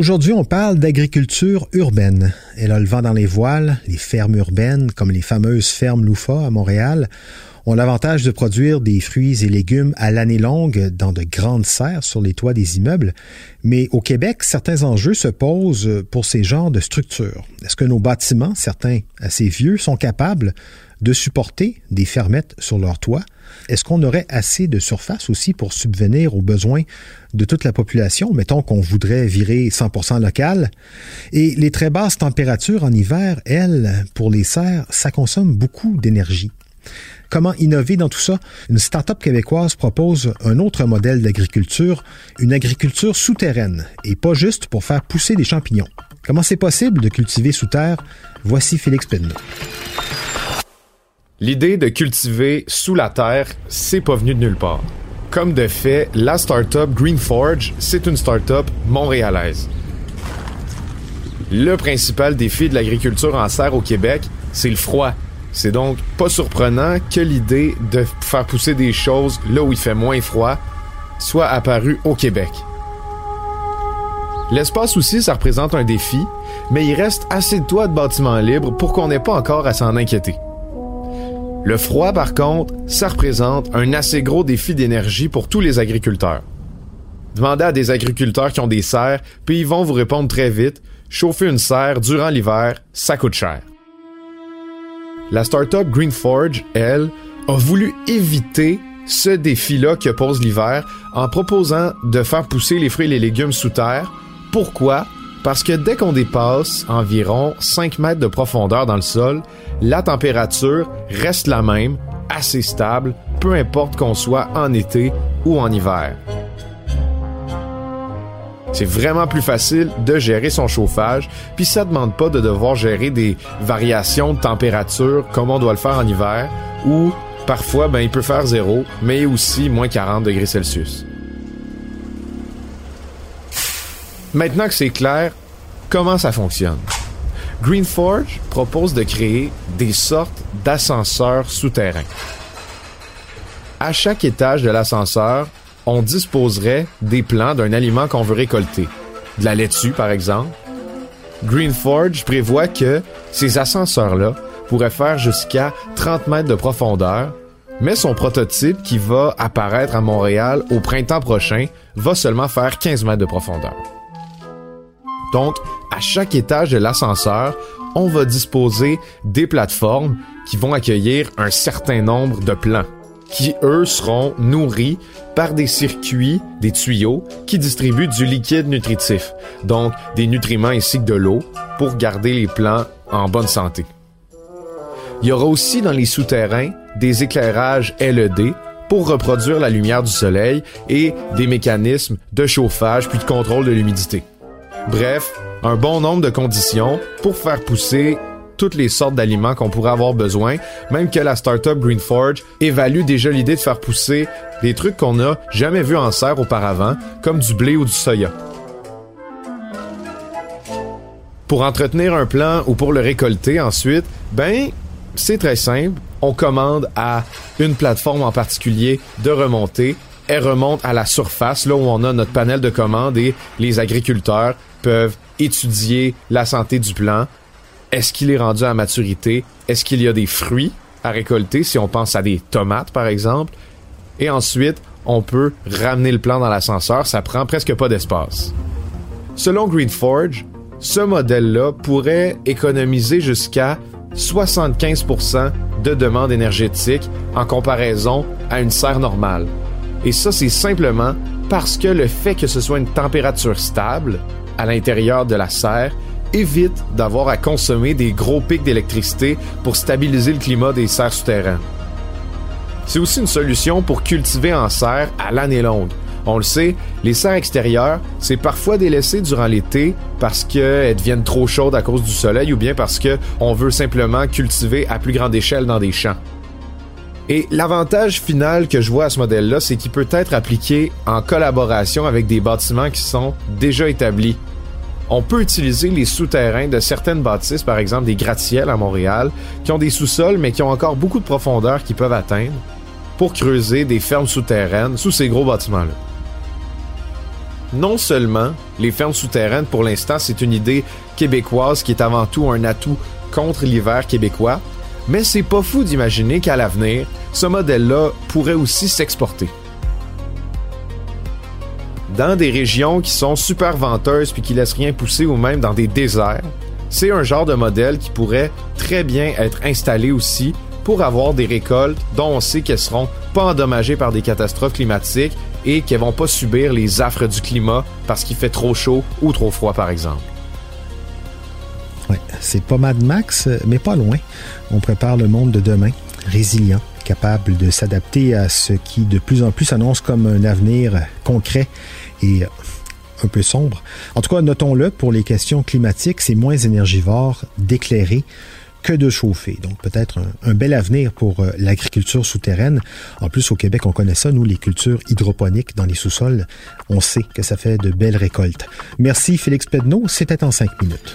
Aujourd'hui, on parle d'agriculture urbaine. Elle a le vent dans les voiles, les fermes urbaines, comme les fameuses fermes Loufa à Montréal, ont l'avantage de produire des fruits et légumes à l'année longue dans de grandes serres sur les toits des immeubles. Mais au Québec, certains enjeux se posent pour ces genres de structures. Est-ce que nos bâtiments, certains assez vieux, sont capables de supporter des fermettes sur leur toit? Est-ce qu'on aurait assez de surface aussi pour subvenir aux besoins de toute la population? Mettons qu'on voudrait virer 100% local. Et les très basses températures en hiver, elles, pour les serres, ça consomme beaucoup d'énergie. Comment innover dans tout ça? Une start-up québécoise propose un autre modèle d'agriculture, une agriculture souterraine, et pas juste pour faire pousser des champignons. Comment c'est possible de cultiver sous terre? Voici Félix Penneau. L'idée de cultiver sous la terre, c'est pas venu de nulle part. Comme de fait, la startup Greenforge, c'est une startup montréalaise. Le principal défi de l'agriculture en serre au Québec, c'est le froid. C'est donc pas surprenant que l'idée de faire pousser des choses là où il fait moins froid soit apparue au Québec. L'espace aussi, ça représente un défi, mais il reste assez de toits de bâtiments libres pour qu'on n'ait pas encore à s'en inquiéter. Le froid, par contre, ça représente un assez gros défi d'énergie pour tous les agriculteurs. Demandez à des agriculteurs qui ont des serres, puis ils vont vous répondre très vite, chauffer une serre durant l'hiver, ça coûte cher. La startup Greenforge, elle, a voulu éviter ce défi-là que pose l'hiver en proposant de faire pousser les fruits et les légumes sous terre. Pourquoi? Parce que dès qu'on dépasse environ 5 mètres de profondeur dans le sol, la température reste la même, assez stable, peu importe qu'on soit en été ou en hiver. C'est vraiment plus facile de gérer son chauffage, puis ça demande pas de devoir gérer des variations de température comme on doit le faire en hiver, ou parfois ben, il peut faire zéro, mais aussi moins 40 degrés Celsius. Maintenant que c'est clair, comment ça fonctionne? Greenforge propose de créer des sortes d'ascenseurs souterrains. À chaque étage de l'ascenseur, on disposerait des plants d'un aliment qu'on veut récolter. De la laitue, par exemple. Greenforge prévoit que ces ascenseurs-là pourraient faire jusqu'à 30 mètres de profondeur, mais son prototype qui va apparaître à Montréal au printemps prochain va seulement faire 15 mètres de profondeur. Donc, à chaque étage de l'ascenseur, on va disposer des plateformes qui vont accueillir un certain nombre de plants, qui eux seront nourris par des circuits, des tuyaux, qui distribuent du liquide nutritif, donc des nutriments ainsi que de l'eau, pour garder les plants en bonne santé. Il y aura aussi dans les souterrains des éclairages LED pour reproduire la lumière du soleil et des mécanismes de chauffage puis de contrôle de l'humidité. Bref, un bon nombre de conditions pour faire pousser toutes les sortes d'aliments qu'on pourrait avoir besoin, même que la startup Greenforge évalue déjà l'idée de faire pousser des trucs qu'on n'a jamais vus en serre auparavant, comme du blé ou du soya. Pour entretenir un plant ou pour le récolter ensuite, ben, c'est très simple. On commande à une plateforme en particulier de remonter. Elle remonte à la surface, là où on a notre panel de commandes et les agriculteurs peuvent étudier la santé du plant. Est-ce qu'il est rendu à maturité? Est-ce qu'il y a des fruits à récolter si on pense à des tomates, par exemple? Et ensuite, on peut ramener le plant dans l'ascenseur. Ça prend presque pas d'espace. Selon Greenforge, ce modèle-là pourrait économiser jusqu'à 75% de demande énergétique en comparaison à une serre normale. Et ça, c'est simplement parce que le fait que ce soit une température stable à l'intérieur de la serre évite d'avoir à consommer des gros pics d'électricité pour stabiliser le climat des serres souterraines. C'est aussi une solution pour cultiver en serre à l'année longue. On le sait, les serres extérieures, c'est parfois délaissé durant l'été parce qu'elles deviennent trop chaudes à cause du soleil ou bien parce qu'on veut simplement cultiver à plus grande échelle dans des champs. Et l'avantage final que je vois à ce modèle-là, c'est qu'il peut être appliqué en collaboration avec des bâtiments qui sont déjà établis. On peut utiliser les souterrains de certaines bâtisses, par exemple des gratte-ciels à Montréal, qui ont des sous-sols mais qui ont encore beaucoup de profondeur qu'ils peuvent atteindre, pour creuser des fermes souterraines sous ces gros bâtiments-là. Non seulement les fermes souterraines, pour l'instant, c'est une idée québécoise qui est avant tout un atout contre l'hiver québécois, mais c'est pas fou d'imaginer qu'à l'avenir, ce modèle-là pourrait aussi s'exporter. Dans des régions qui sont super venteuses puis qui laissent rien pousser ou même dans des déserts, c'est un genre de modèle qui pourrait très bien être installé aussi pour avoir des récoltes dont on sait qu'elles seront pas endommagées par des catastrophes climatiques et qu'elles vont pas subir les affres du climat parce qu'il fait trop chaud ou trop froid par exemple. C'est pas Mad Max, mais pas loin. On prépare le monde de demain, résilient, capable de s'adapter à ce qui de plus en plus s'annonce comme un avenir concret et un peu sombre. En tout cas, notons-le, pour les questions climatiques, c'est moins énergivore d'éclairer que de chauffer. Donc peut-être un, bel avenir pour euh, l'agriculture souterraine. En plus, au Québec, on connaît ça, nous, les cultures hydroponiques dans les sous-sols. On sait que ça fait de belles récoltes. Merci Félix Pedneau, c'était en cinq minutes.